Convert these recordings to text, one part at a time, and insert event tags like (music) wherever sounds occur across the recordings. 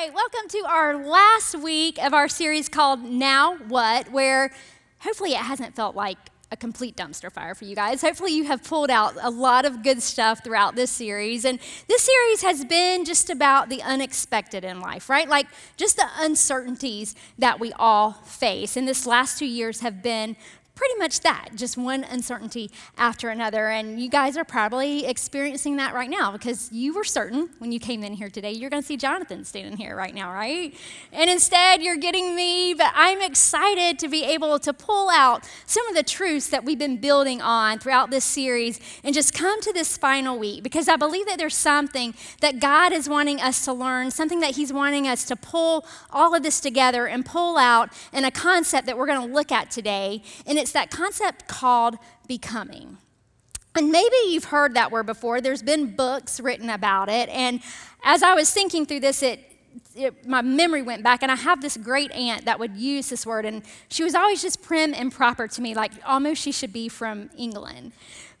right, welcome to our last week of our series called Now What, where hopefully it hasn't felt like a complete dumpster fire for you guys. Hopefully, you have pulled out a lot of good stuff throughout this series. And this series has been just about the unexpected in life, right? Like just the uncertainties that we all face. And this last two years have been pretty much that, just one uncertainty after another. And you guys are probably experiencing that right now because you were certain when you came in here today, you're going to see Jonathan standing here right now, right? And instead, you're getting me, but I'm excited to be able to pull out some of the truths that we've been building on throughout this series and just come to this final week because I believe that there's something that God is wanting us to learn, something that He's wanting us to pull all of this together and pull out in a concept that we're going to look at today. And it's it's that concept called becoming. And maybe you've heard that word before. There's been books written about it. And as I was thinking through this, it, it, my memory went back, and I have this great aunt that would use this word, and she was always just prim and proper to me, like almost she should be from England.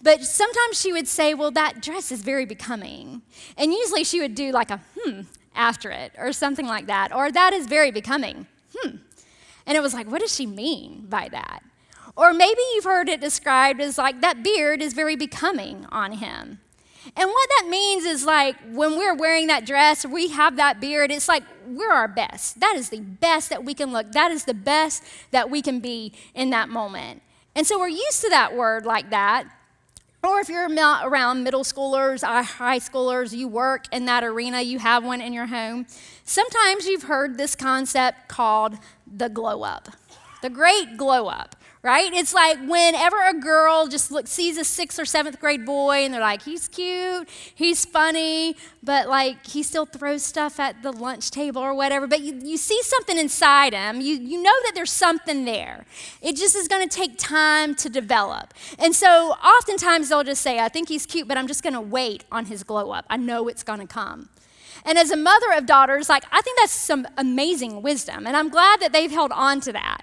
But sometimes she would say, Well, that dress is very becoming. And usually she would do like a hmm after it, or something like that, or that is very becoming. Hmm. And it was like, What does she mean by that? Or maybe you've heard it described as like that beard is very becoming on him. And what that means is like when we're wearing that dress, we have that beard, it's like we're our best. That is the best that we can look. That is the best that we can be in that moment. And so we're used to that word like that. Or if you're around middle schoolers, uh, high schoolers, you work in that arena, you have one in your home. Sometimes you've heard this concept called the glow up, the great glow up right? It's like whenever a girl just look, sees a sixth or seventh grade boy and they're like, he's cute, he's funny, but like he still throws stuff at the lunch table or whatever. But you, you see something inside him, you, you know that there's something there. It just is going to take time to develop. And so oftentimes they'll just say, I think he's cute, but I'm just going to wait on his glow up. I know it's going to come. And as a mother of daughters, like I think that's some amazing wisdom. And I'm glad that they've held on to that.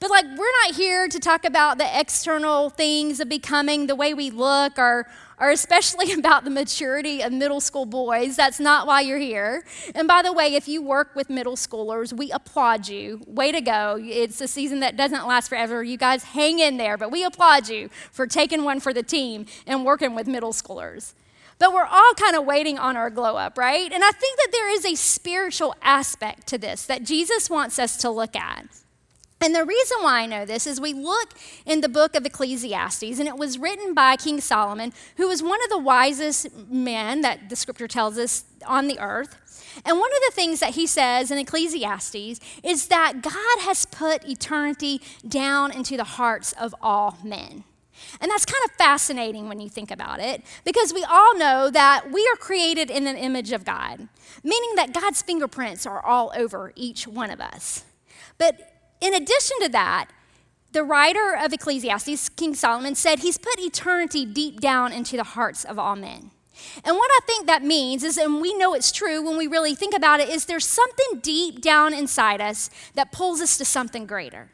But, like, we're not here to talk about the external things of becoming the way we look or, or especially (laughs) about the maturity of middle school boys. That's not why you're here. And by the way, if you work with middle schoolers, we applaud you. Way to go. It's a season that doesn't last forever. You guys hang in there, but we applaud you for taking one for the team and working with middle schoolers. But we're all kind of waiting on our glow up, right? And I think that there is a spiritual aspect to this that Jesus wants us to look at. And the reason why I know this is we look in the book of Ecclesiastes, and it was written by King Solomon, who was one of the wisest men that the scripture tells us on the earth. And one of the things that he says in Ecclesiastes is that God has put eternity down into the hearts of all men. And that's kind of fascinating when you think about it, because we all know that we are created in an image of God, meaning that God's fingerprints are all over each one of us. But in addition to that, the writer of Ecclesiastes, King Solomon, said he's put eternity deep down into the hearts of all men. And what I think that means is, and we know it's true when we really think about it, is there's something deep down inside us that pulls us to something greater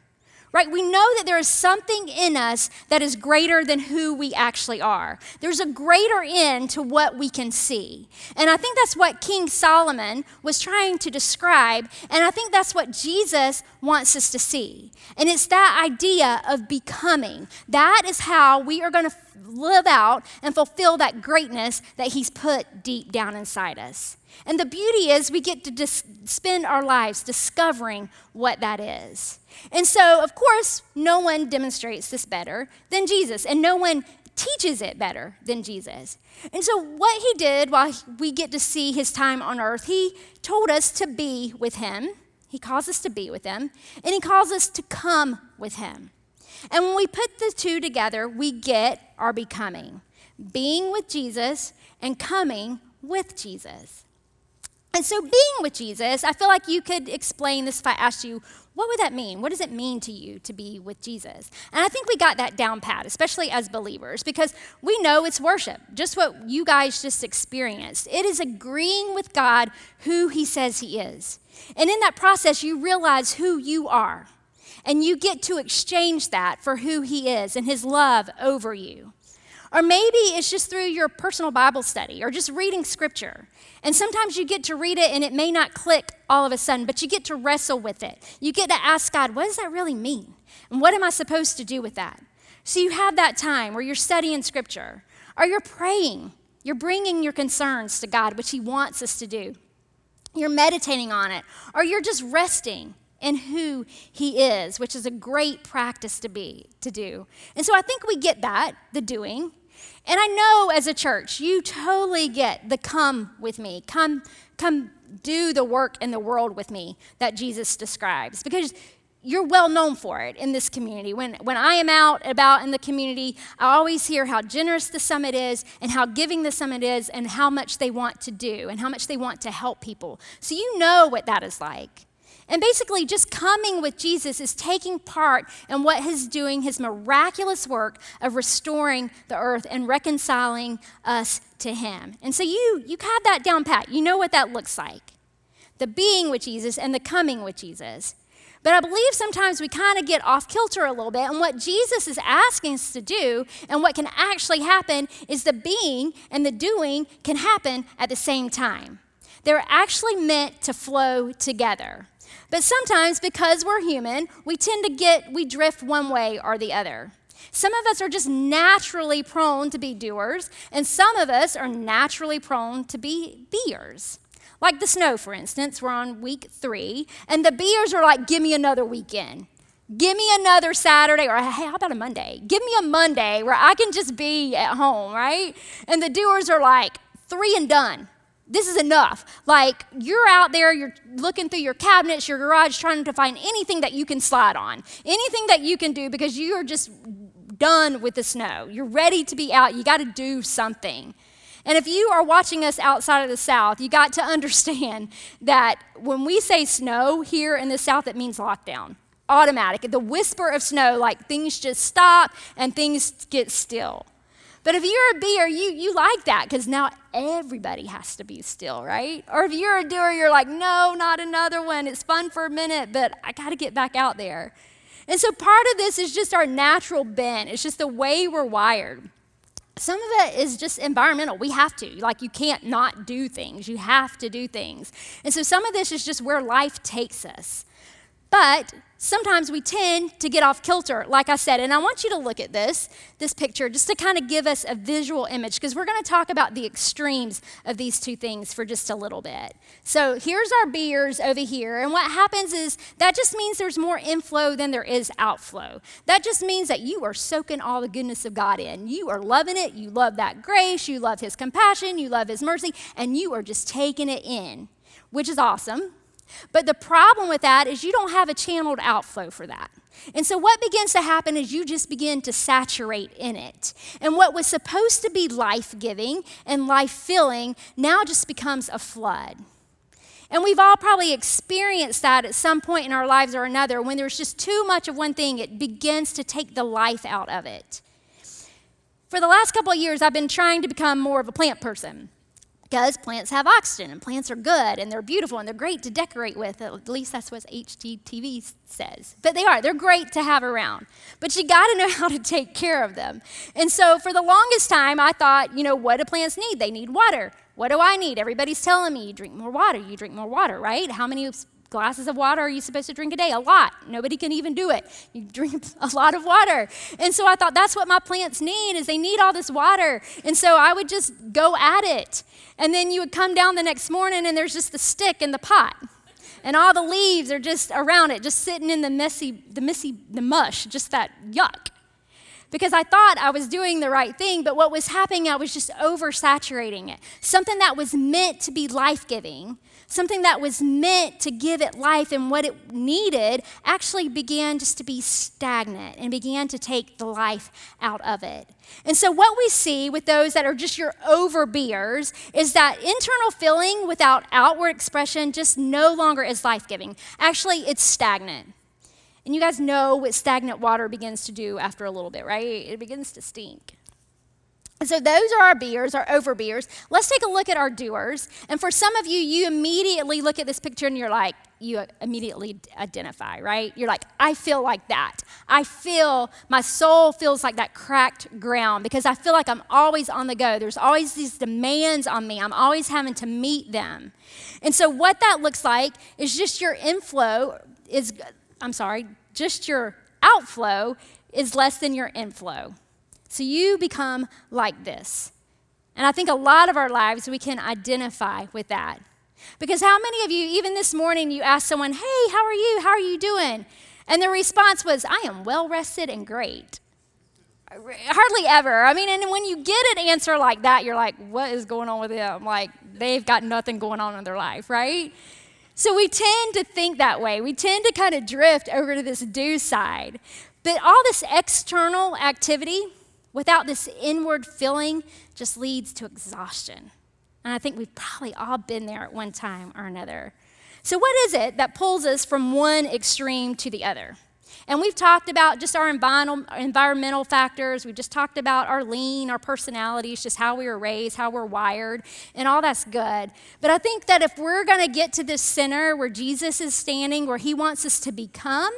right? We know that there is something in us that is greater than who we actually are. There's a greater end to what we can see. And I think that's what King Solomon was trying to describe. And I think that's what Jesus wants us to see. And it's that idea of becoming. That is how we are going to live out and fulfill that greatness that He's put deep down inside us. And the beauty is, we get to dis- spend our lives discovering what that is. And so, of course, no one demonstrates this better than Jesus, and no one teaches it better than Jesus. And so, what he did while we get to see his time on earth, he told us to be with him. He calls us to be with him, and he calls us to come with him. And when we put the two together, we get our becoming being with Jesus and coming with Jesus. And so, being with Jesus, I feel like you could explain this if I asked you, what would that mean? What does it mean to you to be with Jesus? And I think we got that down pat, especially as believers, because we know it's worship, just what you guys just experienced. It is agreeing with God who He says He is. And in that process, you realize who you are, and you get to exchange that for who He is and His love over you. Or maybe it's just through your personal Bible study or just reading scripture. And sometimes you get to read it and it may not click all of a sudden, but you get to wrestle with it. You get to ask God, what does that really mean? And what am I supposed to do with that? So you have that time where you're studying scripture or you're praying. You're bringing your concerns to God, which He wants us to do. You're meditating on it, or you're just resting in who He is, which is a great practice to be to do. And so I think we get that, the doing. And I know as a church, you totally get the come with me, come, come do the work in the world with me that Jesus describes. Because you're well known for it in this community. When, when I am out about in the community, I always hear how generous the summit is and how giving the summit is and how much they want to do and how much they want to help people. So you know what that is like. And basically, just coming with Jesus is taking part in what he's doing, his miraculous work of restoring the earth and reconciling us to him. And so you, you have that down pat. You know what that looks like the being with Jesus and the coming with Jesus. But I believe sometimes we kind of get off kilter a little bit. And what Jesus is asking us to do and what can actually happen is the being and the doing can happen at the same time. They're actually meant to flow together. But sometimes, because we're human, we tend to get, we drift one way or the other. Some of us are just naturally prone to be doers, and some of us are naturally prone to be beers. Like the snow, for instance, we're on week three, and the beers are like, give me another weekend. Give me another Saturday, or hey, how about a Monday? Give me a Monday where I can just be at home, right? And the doers are like, three and done this is enough. Like, you're out there, you're looking through your cabinets, your garage, trying to find anything that you can slide on, anything that you can do because you are just done with the snow. You're ready to be out. You got to do something. And if you are watching us outside of the South, you got to (laughs) understand that when we say snow here in the South, it means lockdown. Automatic. The whisper of snow, like things just stop and things get still. But if you're a beer, you, you like that because now everybody has to be still, right? Or if you're a doer, you're like, no, not another one. It's fun for a minute, but I got to get back out there. And so part of this is just our natural bent, it's just the way we're wired. Some of it is just environmental. We have to. Like, you can't not do things. You have to do things. And so, some of this is just where life takes us. But sometimes we tend to get off kilter, like I said. And I want you to look at this, this picture, just to kind of give us a visual image, because we're going to talk about the extremes of these two things for just a little bit. So here's our beers over here. And what happens is that just means there's more inflow than there is outflow. That just means that you are soaking all the goodness of God in. You are loving it. You love that grace. You love His compassion. You love His mercy. And you are just taking it in, which is awesome but the problem with that is you don't have a channeled outflow for that. And so, what begins to happen is you just begin to saturate in it. And what was supposed to be life giving and life filling now just becomes a flood. And we've all probably experienced that at some point in our lives or another. When there's just too much of one thing, it begins to take the life out of it. For the last couple of years, I've been trying to become more of a plant person because plants have oxygen and plants are good and they're beautiful and they're great to decorate with. At least that's what HGTV says. But they are, they're great to have around. But you got to know (laughs) how to take care of them. And so for the longest time, I thought, you know, what do plants need? They need water. What do I need? Everybody's telling me you drink more water, you drink more water, right? How many glasses of water are you supposed to drink a day? A lot. Nobody can even do it. You drink (laughs) a lot of water. And so I thought that's what my plants need is they need all this water. And so I would just go at it. And then you would come down the next morning and there's just the stick in the pot. And all the leaves are just around it, just sitting in the messy, the messy, the mush, just that yuck because I thought I was doing the right thing, but what was happening, I was just oversaturating it. Something that was meant to be life giving something that was meant to give it life and what it needed actually began just to be stagnant and began to take the life out of it. And so, what we see with those that are just your overbeers is that internal filling without outward expression just no longer is life giving. Actually, it's stagnant. And you guys know what stagnant water begins to do after a little bit, right? It begins to stink. So those are our beers, our over beers. Let's take a look at our doers. And for some of you, you immediately look at this picture and you're like, you immediately identify, right? You're like, I feel like that. I feel, my soul feels like that cracked ground because I feel like I'm always on the go. There's always these demands on me. I'm always having to meet them. And so what that looks like is just your inflow is, I'm sorry, just your outflow is less than your inflow. So you become like this. And I think a lot of our lives we can identify with that. Because how many of you, even this morning, you asked someone, Hey, how are you? How are you doing? And the response was, I am well rested and great. Hardly ever. I mean, and when you get an answer like that, you're like, What is going on with them? Like, they've got nothing going on in their life, right? So we tend to think that way. We tend to kind of drift over to this do side. But all this external activity, without this inward feeling just leads to exhaustion. And I think we've probably all been there at one time or another. So, what is it that pulls us from one extreme to the other? And we've talked about just our environmental factors. We've just talked about our lean, our personalities, just how we were raised, how we're wired, and all that's good. But I think that if we're going to get to this center where Jesus is standing, where he wants us to become,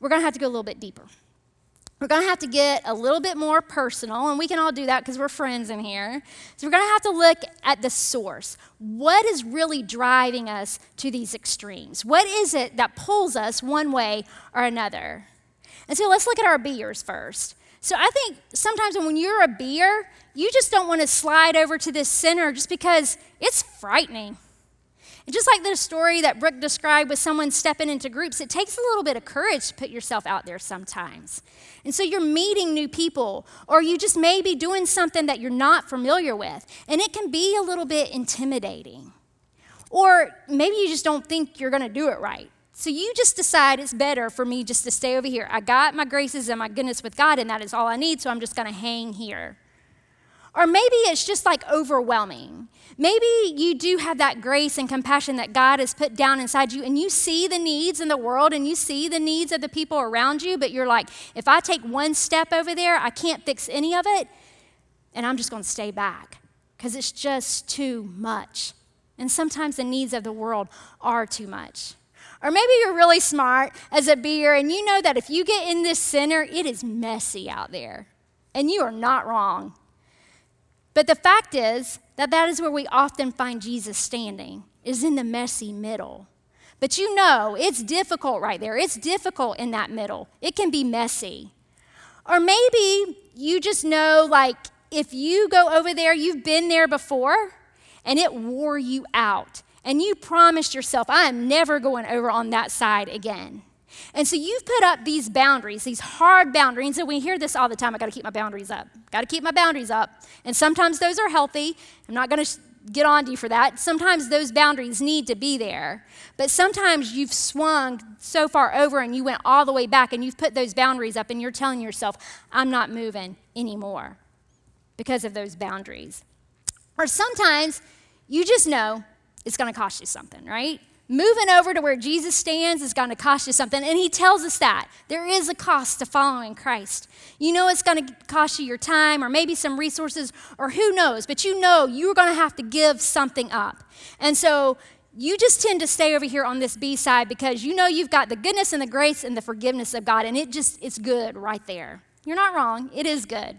we're going to have to go a little bit deeper. We're going to have to get a little bit more personal, and we can all do that because we're friends in here. So, we're going to have to look at the source. What is really driving us to these extremes? What is it that pulls us one way or another? And so, let's look at our beers first. So, I think sometimes when you're a beer, you just don't want to slide over to this center just because it's frightening. And just like the story that Brooke described with someone stepping into groups, it takes a little bit of courage to put yourself out there sometimes. And so you're meeting new people, or you just may be doing something that you're not familiar with, and it can be a little bit intimidating. Or maybe you just don't think you're going to do it right. So you just decide it's better for me just to stay over here. I got my graces and my goodness with God, and that is all I need, so I'm just going to hang here. Or maybe it's just like overwhelming. Maybe you do have that grace and compassion that God has put down inside you, and you see the needs in the world and you see the needs of the people around you, but you're like, if I take one step over there, I can't fix any of it, and I'm just going to stay back because it's just too much. And sometimes the needs of the world are too much. Or maybe you're really smart as a beer and you know that if you get in this center, it is messy out there. And you are not wrong. But the fact is that that is where we often find Jesus standing, is in the messy middle. But you know, it's difficult right there. It's difficult in that middle. It can be messy. Or maybe you just know, like, if you go over there, you've been there before and it wore you out. And you promised yourself, I am never going over on that side again. And so you've put up these boundaries, these hard boundaries, and we hear this all the time I got to keep my boundaries up. Got to keep my boundaries up. And sometimes those are healthy. I'm not to get on to you for that. Sometimes those boundaries need to be there. But sometimes you've swung so far over and you went all the way back and you've put those boundaries up and you're telling yourself, I'm not moving anymore because of those boundaries. Or sometimes you just know it's going to cost you something, right? Moving over to where Jesus stands is going to cost you something. And he tells us that there is a cost to following Christ. You know it's going to cost you your time or maybe some resources or who knows, but you know you're going to have to give something up. And so you just tend to stay over here on this B side because you know you've got the goodness and the grace and the forgiveness of God, and it just, it's good right there. You're not wrong, it is good.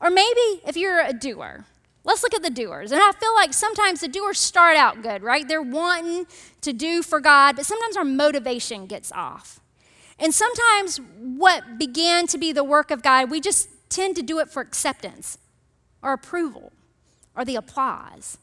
Or maybe if you're a doer, Let's look at the doers. And I feel like sometimes the doers start out good, right? They're wanting to do for God, but sometimes our motivation gets off. And sometimes what began to be the work of God, we just tend to do it for acceptance or approval or the applause.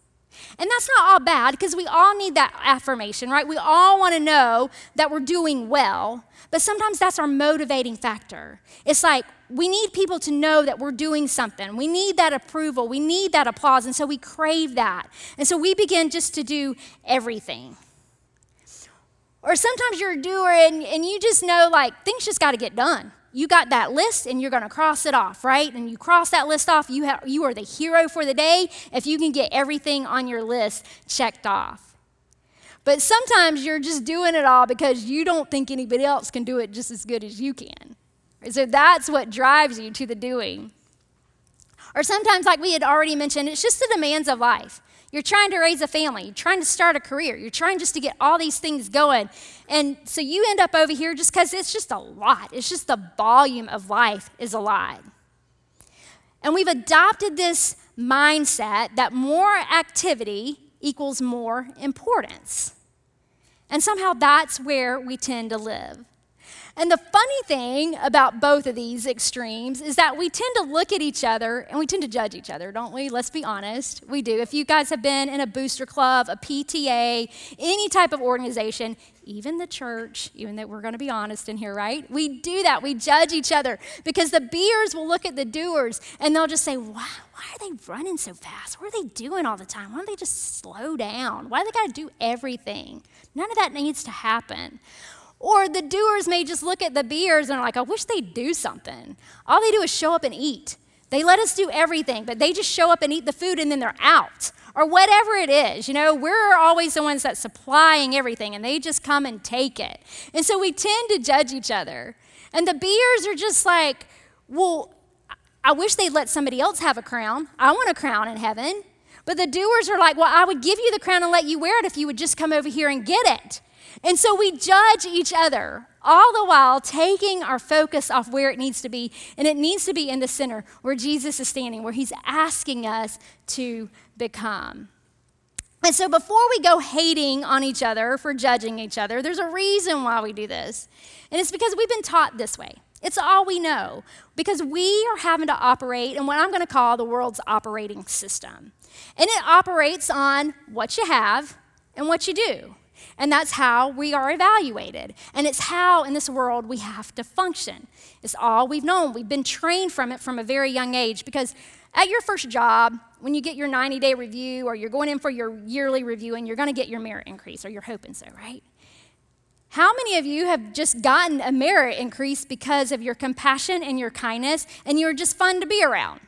And that's not all bad because we all need that affirmation, right? We all want to know that we're doing well, but sometimes that's our motivating factor. It's like we need people to know that we're doing something. We need that approval. We need that applause. And so we crave that. And so we begin just to do everything. Or sometimes you're a doer and, and you just know like things just got to get done you got that list and you're going to cross it off, right? And you cross that list off, you, you are the hero for the day if you can get everything on your list checked off. But sometimes you're just doing it all because you don't think anybody else can do it just as good as you can. So that's what drives you to the doing. Or sometimes, like we had already mentioned, it's just the demands of life. You're trying to raise a family, you're trying to start a career, you're trying just to get all these things going. And so you end up over here just because it's just a lot. It's just the volume of life is a lot. And we've adopted this mindset that more activity equals more importance. And somehow that's where we tend to live. And the funny thing about both of these extremes is that we tend to look at each other and we tend to judge each other, don't we? Let's be honest. We do. If you guys have been in a booster club, a PTA, any type of organization, even the church, even though we're going to be honest in here, right? We do that. We judge each other because the beers will look at the doers and they'll just say, wow, why are they running so fast? What are they doing all the time? Why don't they just slow down? Why do they got to do everything? None of that needs to happen. Or the doers may just look at the beers and are like, I wish they'd do something. All they do is show up and eat. They let us do everything, but they just show up and eat the food and then they're out. Or whatever it is. You know, we're always the ones that supplying everything and they just come and take it. And so we tend to judge each other. And the beers are just like, well, I wish they'd let somebody else have a crown. I want a crown in heaven. But the doers are like, well, I would give you the crown and let you wear it if you would just come over here and get it. And so we judge each other, all the while taking our focus off where it needs to be. And it needs to be in the center where Jesus is standing, where he's asking us to become. And so before we go hating on each other for judging each other, there's a reason why we do this. And it's because we've been taught this way. It's all we know because we are having to operate in what I'm going to call the world's operating system. And it operates on what you have and what you do. And that's how we are evaluated. And it's how in this world we have to function. It's all we've known. We've been trained from it from a very young age because at your first job, when you get your 90 day review or you're going in for your yearly review and you're going to get your merit increase, or you're hoping so, right? How many of you have just gotten a merit increase because of your compassion and your kindness and you're just fun to be around?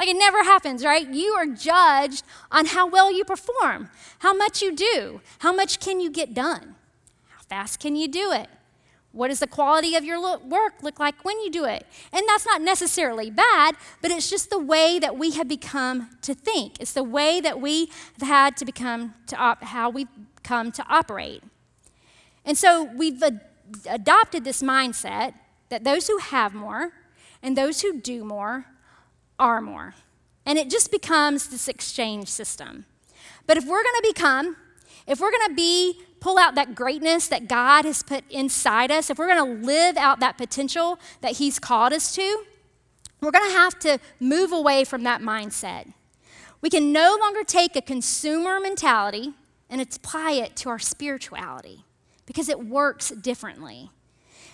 Like it never happens, right? You are judged on how well you perform, how much you do, how much can you get done, how fast can you do it. What does the quality of your work look like when you do it? And that's not necessarily bad, but it's just the way that we have become to think. It's the way that we have had to become to op- how we've come to operate. And so we've ad- adopted this mindset that those who have more and those who do more are more. And it just becomes this exchange system. But if we're going to become, if we're going to be, pull out that greatness that God has put inside us, if we're going to live out that potential that He's called us to, we're going to have to move away from that mindset. We can no longer take a consumer mentality and apply it to our spirituality because it works differently.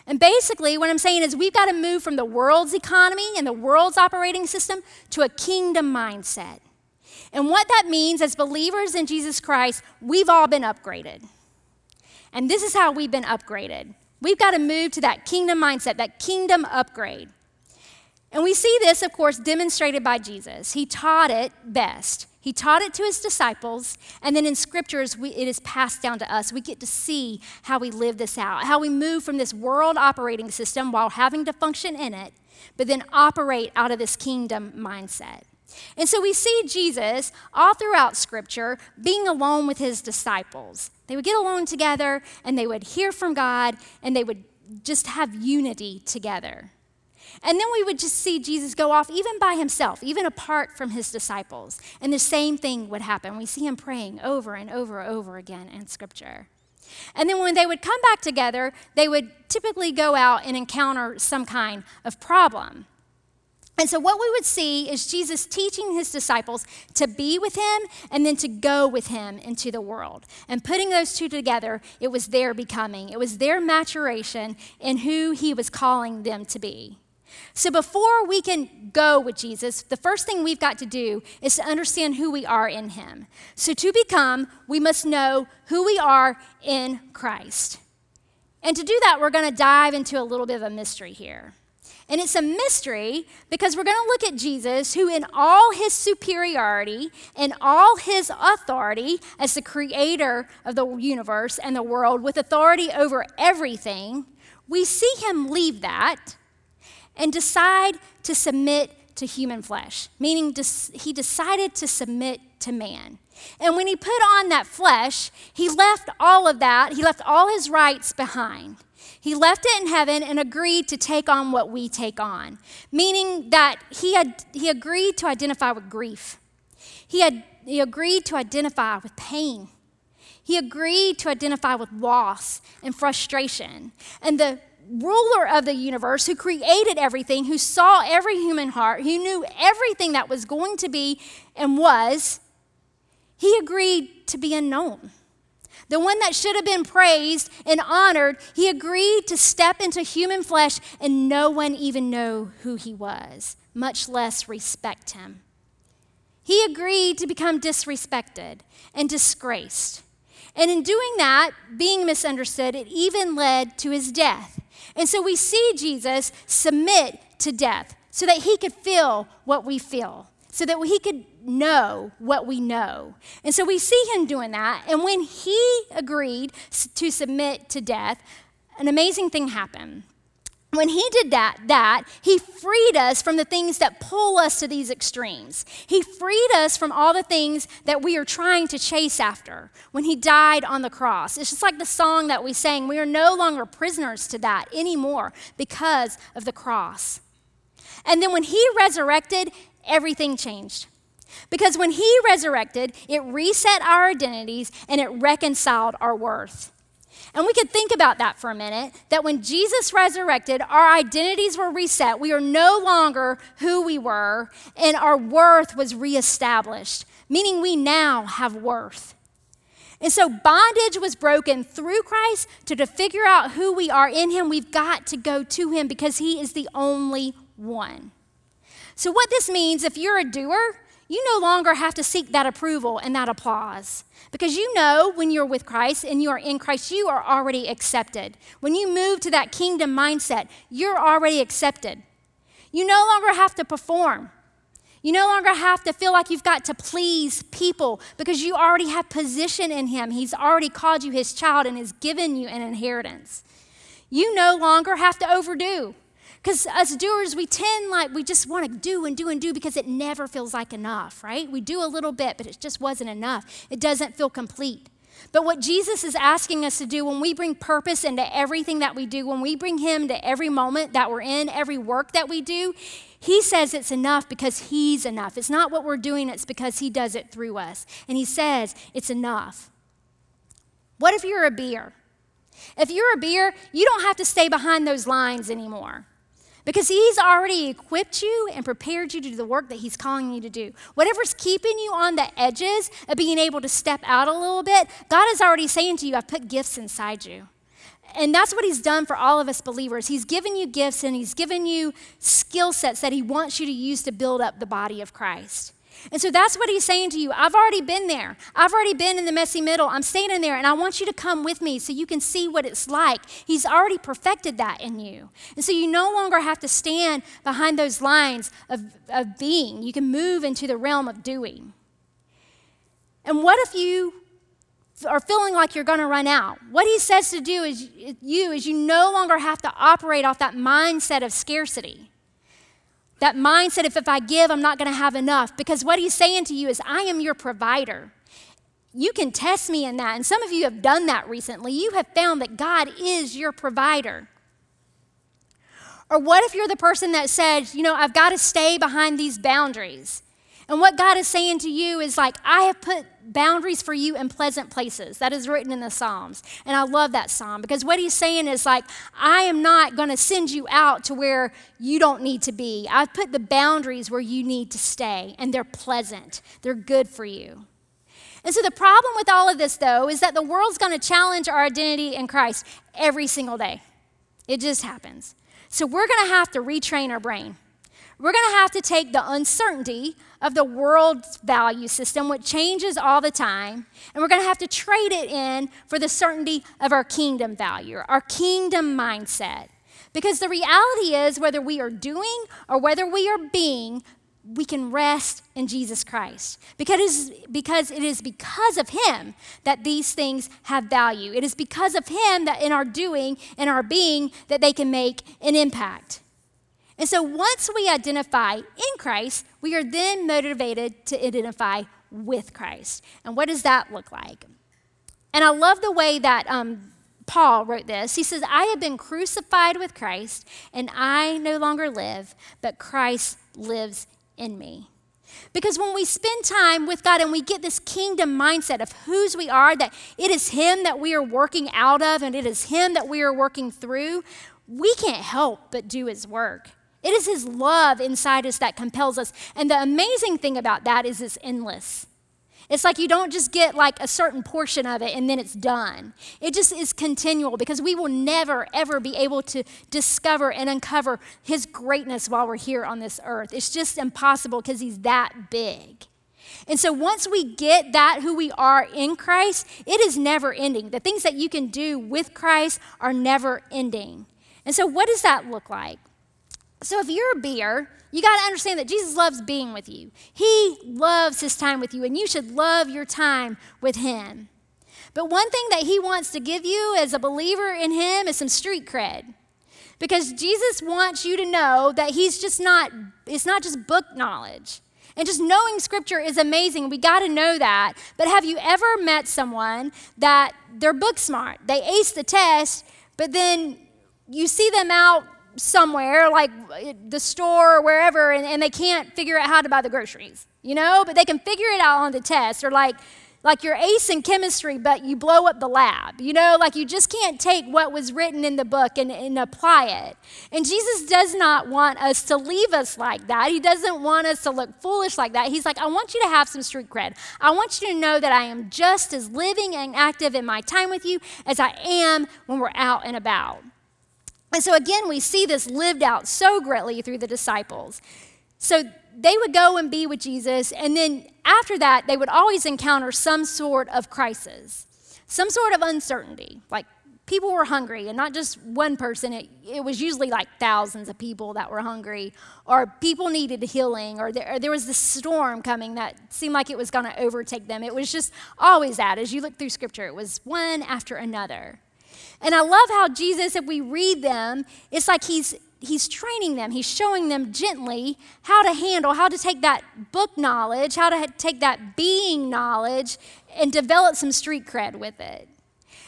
And basically, what I'm saying is we've got to move from the world's economy and the world's operating system to a kingdom mindset. And what that means as believers in Jesus Christ, we've all been upgraded. And this is how we've been upgraded. We've got to move to that kingdom mindset, that kingdom upgrade. And we see this, of course, demonstrated by Jesus. He taught it best. He taught it to his disciples, and then in scriptures, we, it is passed down to us. We get to see how we live this out, how we move from this world operating system while having to function in it, but then operate out of this kingdom mindset. And so we see Jesus all throughout Scripture being alone with his disciples. They would get alone together and they would hear from God and they would just have unity together. And then we would just see Jesus go off even by himself, even apart from his disciples. And the same thing would happen. We see him praying over and over and over again in Scripture. And then when they would come back together, they would typically go out and encounter some kind of problem. And so, what we would see is Jesus teaching his disciples to be with him and then to go with him into the world. And putting those two together, it was their becoming, it was their maturation in who he was calling them to be. So before we can go with Jesus, the first thing we've got to do is to understand who we are in Him. So to become, we must know who we are in Christ. And to do that, we're going to dive into a little bit of a mystery here. And it's a mystery because we're going to look at Jesus, who, in all his superiority and all his authority as the creator of the universe and the world, with authority over everything, we see him leave that and decide to submit to human flesh, meaning he decided to submit to man. And when he put on that flesh, he left all of that, he left all his rights behind. He left it in heaven and agreed to take on what we take on, meaning that he, had, he agreed to identify with grief. He, had, he agreed to identify with pain. He agreed to identify with loss and frustration. And the ruler of the universe, who created everything, who saw every human heart, who knew everything that was going to be and was, he agreed to be unknown. The one that should have been praised and honored, he agreed to step into human flesh and no one even know who he was, much less respect him. He agreed to become disrespected and disgraced. And in doing that, being misunderstood, it even led to his death. And so we see Jesus submit to death so that he could feel what we feel, so that he could know what we know. And so we see him doing that. And when he agreed to submit to death, an amazing thing happened. When he did that, that he freed us from the things that pull us to these extremes. He freed us from all the things that we are trying to chase after when he died on the cross. It's just like the song that we sang. We are no longer prisoners to that anymore because of the cross. And then when he resurrected, everything changed. Because when he resurrected, it reset our identities and it reconciled our worth. And we could think about that for a minute that when Jesus resurrected, our identities were reset. We are no longer who we were, and our worth was reestablished, meaning we now have worth. And so bondage was broken through Christ to, to figure out who we are in Him. We've got to go to Him because He is the only one. So, what this means, if you're a doer, you no longer have to seek that approval and that applause. Because you know when you're with Christ and you are in Christ, you are already accepted. When you move to that kingdom mindset, you're already accepted. You no longer have to perform. You no longer have to feel like you've got to please people because you already have position in Him. He's already called you His child and has given you an inheritance. You no longer have to overdo. Because as doers, we tend like we just want to do and do and do because it never feels like enough, right? We do a little bit, but it just wasn't enough. It doesn't feel complete. But what Jesus is asking us to do when we bring purpose into everything that we do, when we bring Him to every moment that we're in, every work that we do, He says it's enough because He's enough. It's not what we're doing, it's because He does it through us. And He says it's enough. What if you're a beer? If you're a beer, you don't have to stay behind those lines anymore because He's already equipped you and prepared you to do the work that He's calling you to do. Whatever's keeping you on the edges of being able to step out a little bit, God is already saying to you, I've put gifts inside you. And that's what He's done for all of us believers. He's given you gifts and He's given you skill sets that He wants you to use to build up the body of Christ. And so that's what he's saying to you. I've already been there. I've already been in the messy middle. I'm standing there, and I want you to come with me so you can see what it's like. He's already perfected that in you. And so you no longer have to stand behind those lines of, of being. You can move into the realm of doing. And what if you are feeling like you're going to run out? What he says to do is you is you no longer have to operate off that mindset of scarcity. That mindset if, if I give, I'm not going to have enough. Because what he's saying to you is, I am your provider. You can test me in that. And some of you have done that recently. You have found that God is your provider. Or what if you're the person that said, you know, I've got to stay behind these boundaries? And what God is saying to you is like, I have put boundaries for you in pleasant places. That is written in the Psalms. And I love that psalm because what he's saying is like, I am not going to send you out to where you don't need to be. I've put the boundaries where you need to stay, and they're pleasant, they're good for you. And so the problem with all of this, though, is that the world's going to challenge our identity in Christ every single day. It just happens. So we're going to have to retrain our brain. We're going to have to take the uncertainty of the world's value system, which changes all the time, and we're going to have to trade it in for the certainty of our kingdom value, our kingdom mindset. Because the reality is, whether we are doing or whether we are being, we can rest in Jesus Christ. Because it, is, because of Him that these things have value. It is because of Him that in our doing and our being that they can make an impact. And so once we identify in Christ, we are then motivated to identify with Christ. And what does that look like? And I love the way that um, Paul wrote this. He says, I have been crucified with Christ, and I no longer live, but Christ lives in me. Because when we spend time with God and we get this kingdom mindset of whose we are, that it is Him that we are working out of and it is Him that we are working through, we can't help but do His work. It is His love inside us that compels us. And the amazing thing about that is it's endless. It's like you don't just get like a certain portion of it and then it's done. It just is continual because we will never, ever be able to discover and uncover His greatness while we're here on this earth. It's just impossible because He's that big. And so once we get that who we are in Christ, it is never ending. The things that you can do with Christ are never ending. And so, what does that look like? So, if you're a beer, you got to understand that Jesus loves being with you. He loves his time with you, and you should love your time with him. But one thing that he wants to give you as a believer in him is some street cred. Because Jesus wants you to know that he's just not, it's not just book knowledge. And just knowing scripture is amazing. We got to know that. But have you ever met someone that they're book smart? They ace the test, but then you see them out somewhere, like the store or wherever, and, and they can't figure out how to buy the groceries, you know? But they can figure it out on the test. Or like, like you're ace in chemistry, but you blow up the lab. You know, like you just can't take what was written in the book and, and apply it. And Jesus does not want us to leave us like that. He doesn't want us to look foolish like that. He's like, I want you to have some street cred. I want you to know that I am just as living and active in my time with you as I am when we're out and about. And so again, we see this lived out so greatly through the disciples. So they would go and be with Jesus, and then after that, they would always encounter some sort of crisis, some sort of uncertainty. Like people were hungry, and not just one person, it, it was usually like thousands of people that were hungry, or people needed healing, or there, or there was this storm coming that seemed like it was going to overtake them. It was just always that. As you look through scripture, it was one after another. And I love how Jesus, if we read them, it's like he's he's training them. He's showing them gently how to handle, how to take that book knowledge, how to take that being knowledge and develop some street cred with it.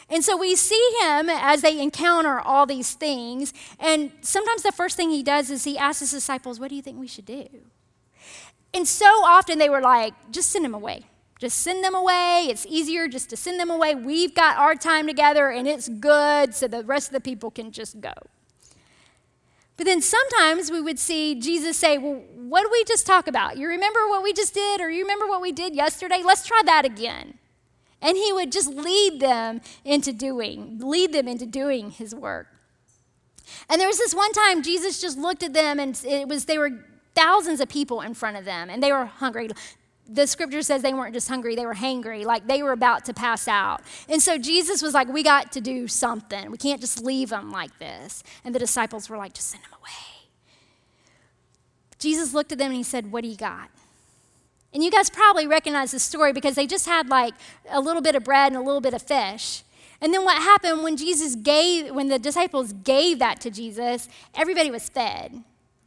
And so we see him as they encounter all these things. And sometimes the first thing he does is he asks his disciples, What do you think we should do? And so often they were like, Just send him away. Just send them away. It's easier just to send them away. We've got our time together and it's good, so the rest of the people can just go. But then sometimes we would see Jesus say, Well, what did we just talk about? You remember what we just did, or you remember what we did yesterday? Let's try that again. And he would just lead them into doing, lead them into doing his work. And there was this one time Jesus just looked at them and it was they were thousands of people in front of them and they were hungry the scripture says they weren't just hungry, they were hangry, like they were about to pass out. And so Jesus was like, We got to do something. We can't just leave them like this. And the disciples were like, Just send them away. Jesus looked at them and he said, What do you got? And you guys probably recognize this story because they just had like a little bit of bread and a little bit of fish. And then what happened when Jesus gave, when the disciples gave that to Jesus, everybody was fed.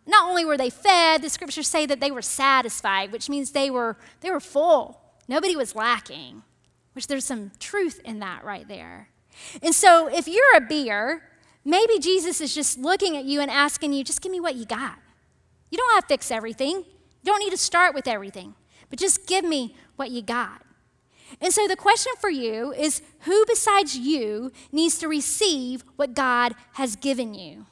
Not only were they fed, the scriptures say that they were satisfied, which means they were, they were full. Nobody was lacking, which there's some truth in that right there. And so if you're a beer, maybe Jesus is just looking at you and asking you, just give me what you got. You don't have to fix everything. You don't need to start with everything, but just give me what you got. And so the question for you is who besides you needs to receive what God has given you?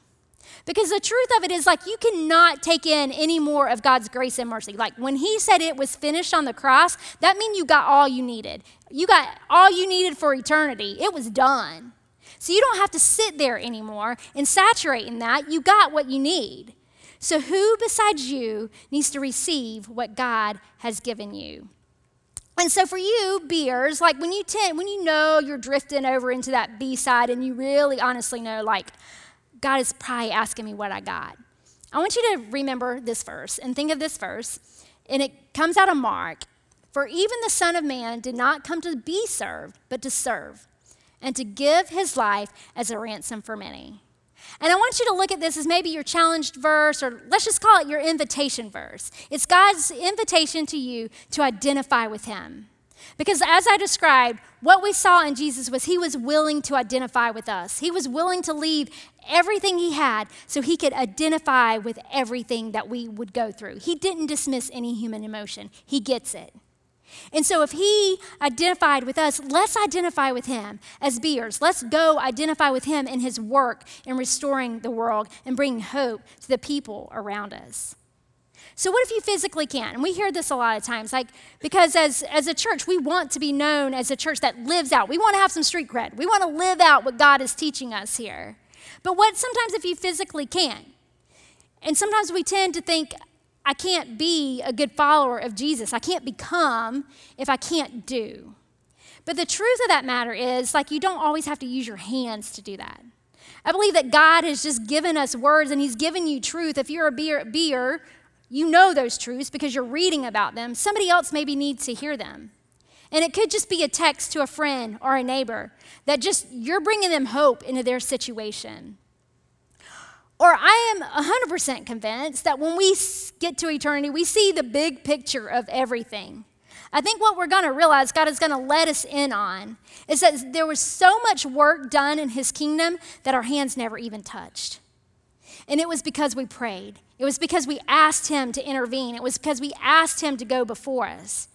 Because the truth of it is, like, you cannot take in any more of God's grace and mercy. Like, when He said it was finished on the cross, that means you got all you needed. You got all you needed for eternity. It was done. So you don't have to sit there anymore and saturate in that. You got what you need. So, who besides you needs to receive what God has given you? And so for you, beers, like when you tend, when you know you're drifting over into that B side and you really honestly know, like, God is probably asking me what I got. I want you to remember this verse and think of this verse. And it comes out of Mark. For even the Son of Man did not come to be served, but to serve, and to give his life as a ransom for many. And I want you to look at this as maybe your challenged verse, or let's just call it your invitation verse. It's God's invitation to you to identify with Him. Because as I described, what we saw in Jesus was He was willing to identify with us. He was willing to leave everything He had so He could identify with everything that we would go through. He didn't dismiss any human emotion, He gets it. And so, if he identified with us, let's identify with him as beers. Let's go identify with him in his work in restoring the world and bringing hope to the people around us. So, what if you physically can't? And we hear this a lot of times, like, because as, as a church, we want to be known as a church that lives out. We want to have some street cred. We want to live out what God is teaching us here. But what sometimes if you physically can't? And sometimes we tend to think, I can't be a good follower of Jesus. I can't become if I can't do. But the truth of that matter is, like, you don't always have to use your hands to do that. I believe that God has just given us words and He's given you truth. If you're a beer, beer, you know those truths because you're reading about them. Somebody else maybe needs to hear them. And it could just be a text to a friend or a neighbor that just you're bringing them hope into their situation. Or I am 100% convinced that when we get to eternity, we see the big picture of everything. I think what we're going to realize God is going to let us in on is that there was so much work done in His kingdom that our hands never even touched. And it was because we prayed. It was because we asked Him to intervene. It was because we asked Him to go before us.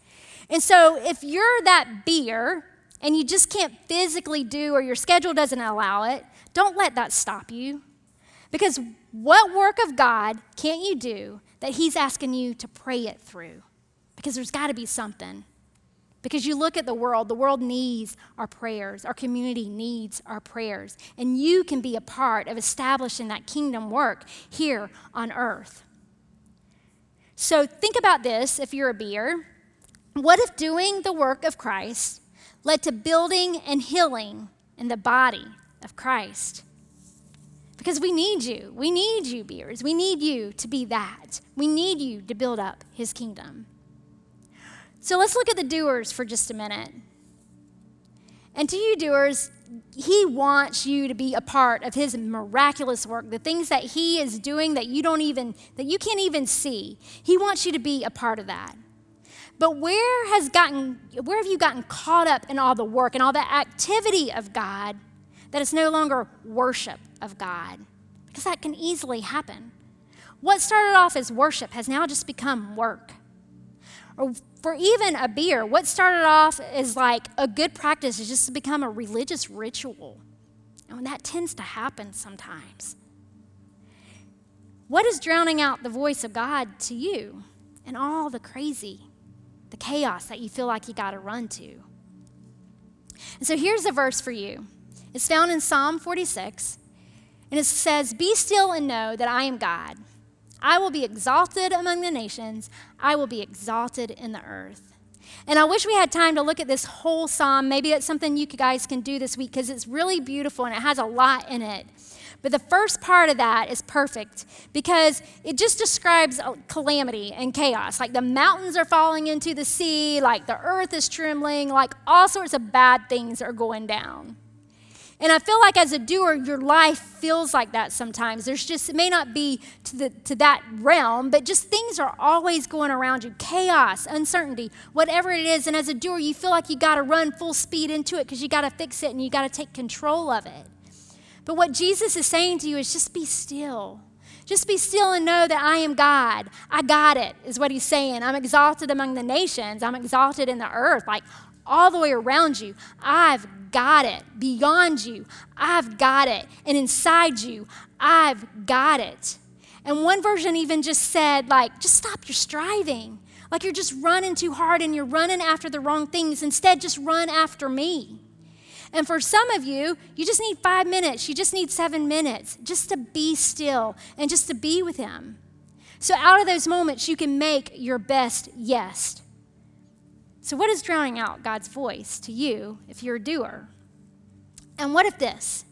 And so if you're that beer and you just can't physically do or your schedule doesn't allow it, don't let that stop you. Because what work of God can't you do that He's asking you to pray it through? Because there's got to be something. Because you look at the world, the world needs our prayers. Our community needs our prayers. And you can be a part of establishing that kingdom work here on earth. So think about this if you're a beer. What if doing the work of Christ led to building and healing in the body of Christ? Because we need you. We need you, beers. We need you to be that. We need you to build up his kingdom. So let's look at the doers for just a minute. And to you, doers, he wants you to be a part of his miraculous work, the things that he is doing that you don't even, that you can't even see. He wants you to be a part of that. But where has gotten, where have you gotten caught up in all the work and all the activity of God that it's no longer worship of God, because that can easily happen. What started off as worship has now just become work. Or for even a beer, what started off as like a good practice is just to become a religious ritual. And that tends to happen sometimes. What is drowning out the voice of God to you and all the crazy, the chaos that you feel like you got to run to? And so here's a verse for you it's found in Psalm 46, and it says, Be still and know that I am God. I will be exalted among the nations, I will be exalted in the earth. And I wish we had time to look at this whole psalm. Maybe that's something you guys can do this week because it's really beautiful and it has a lot in it. But the first part of that is perfect because it just describes uh, calamity and chaos. Like the mountains are falling into the sea, like the earth is trembling, like all sorts of bad things are going down. And I feel like as a doer, your life feels like that sometimes. There's just, it may not be to, the, to that realm, but just things are always going around you chaos, uncertainty, whatever it is. And as a doer, you feel like you got to run full speed into it because you got to fix it and you got to take control of it. But what Jesus is saying to you is just be still. Just be still and know that I am God. I got it, is what he's saying. I'm exalted among the nations. I'm exalted in the earth. Like all the way around you. I've got it. Beyond you, I've got it. And inside you, I've got it. And one version even just said, like, just stop your striving. Like you're just running too hard and you're running after the wrong things. Instead, just run after me. And for some of you, you just need five minutes. You just need seven minutes just to be still and just to be with Him. So, out of those moments, you can make your best yes. So, what is drowning out God's voice to you if you're a doer? And what if this?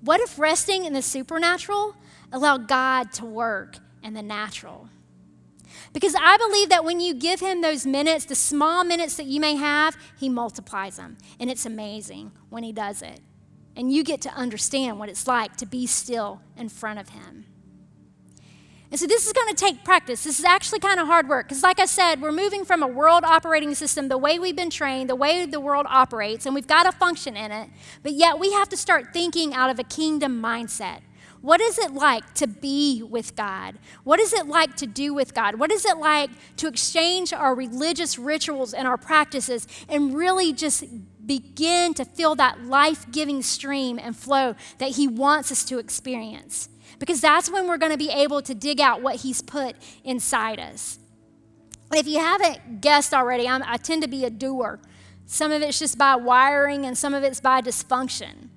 What if resting in the supernatural allowed God to work in the natural? Because I believe that when you give Him those minutes, the small minutes that you may have, He multiplies them. And it's amazing when He does it. and you get to understand what it's like to be still in front of Him. And so this is going to take practice. This is actually kind of hard work because, like I said, we're moving from a world operating system, the way we've been trained, the way the world operates, and we've got to function in it. But yet we have to start thinking out of a kingdom mindset. What is it like to be with God? What is it like to do with God? What is it like to exchange our religious rituals and our practices and really just begin to feel that life giving stream and flow that He wants us to experience? Because that's when we're going to be able to dig out what He's put inside us. If you haven't guessed already, I'm, i tend to be a doer. Some of it's just by wiring, and some of it's by dysfunction.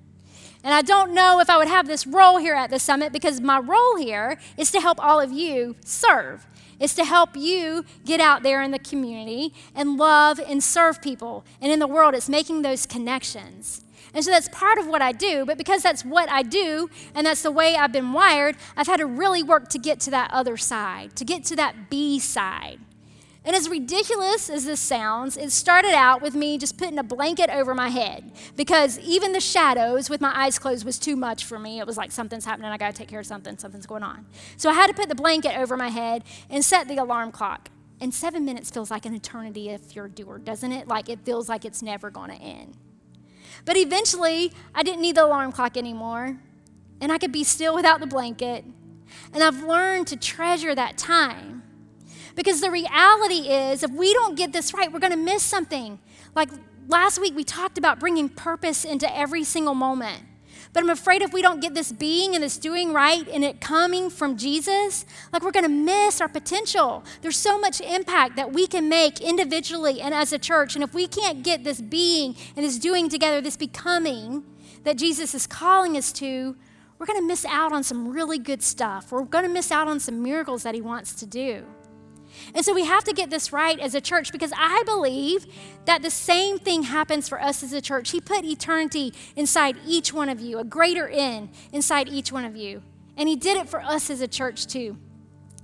And I don't know if I would have this role here at the summit because my role here is to help all of you serve. It's to help you get out there in the community and love and serve people. And in the world, it's making those connections. And so that's part of what I do, but because that's what I do and that's the way I've been wired, I've had to really work to get to that other side, to get to that B side. And as ridiculous as this sounds, it started out with me just putting a blanket over my head because even the shadows with my eyes closed was too much for me. It was like something's happening, I gotta take care of something, something's going on. So I had to put the blanket over my head and set the alarm clock. And seven minutes feels like an eternity if you're a doer, doesn't it? Like it feels like it's never gonna end. But eventually, I didn't need the alarm clock anymore, and I could be still without the blanket. And I've learned to treasure that time. Because the reality is, if we don't get this right, we're going to miss something. Like last week, we talked about bringing purpose into every single moment. But I'm afraid if we don't get this being and this doing right and it coming from Jesus, like we're going to miss our potential. There's so much impact that we can make individually and as a church. And if we can't get this being and this doing together, this becoming that Jesus is calling us to, we're going to miss out on some really good stuff. We're going to miss out on some miracles that He wants to do. And so we have to get this right as a church because I believe that the same thing happens for us as a church. He put eternity inside each one of you, a greater end inside each one of you. And He did it for us as a church too.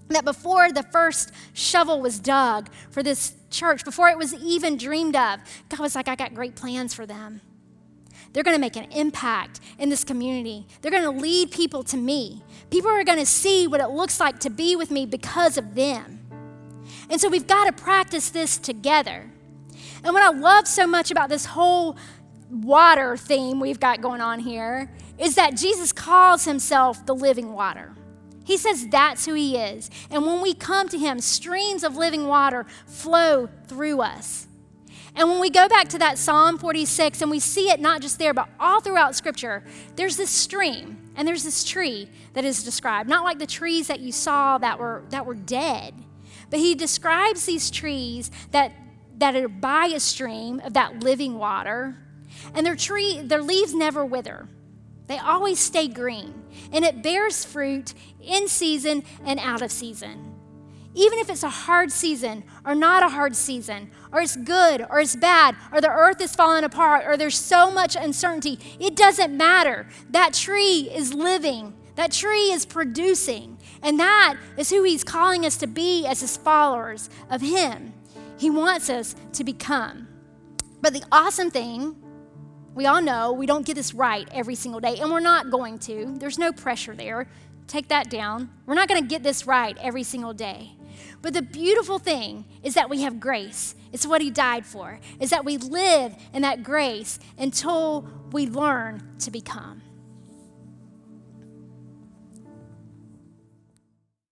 That before the first shovel was dug for this church, before it was even dreamed of, God was like, I got great plans for them. They're going to make an impact in this community. They're going to lead people to me. People are going to see what it looks like to be with me because of them. And so we've got to practice this together. And what I love so much about this whole water theme we've got going on here is that Jesus calls himself the living water. He says that's who he is. And when we come to him, streams of living water flow through us. And when we go back to that Psalm 46 and we see it not just there, but all throughout Scripture, there's this stream and there's this tree that is described. Not like the trees that you saw that were, that were dead, but he describes these trees that, that are by a stream of that living water, and their tree, their leaves never wither. They always stay green, and it bears fruit in season and out of season. Even if it's a hard season or not a hard season, or it's good or it's bad, or the earth is falling apart, or there's so much uncertainty, it doesn't matter. That tree is living, that tree is producing. And that is who he's calling us to be as his followers of him. He wants us to become. But the awesome thing, we all know we don't get this right every single day, and we're not going to. There's no pressure there. Take that down. We're not going to get this right every single day. But the beautiful thing is that we have grace. It's what he died for, is that we live in that grace until we learn to become.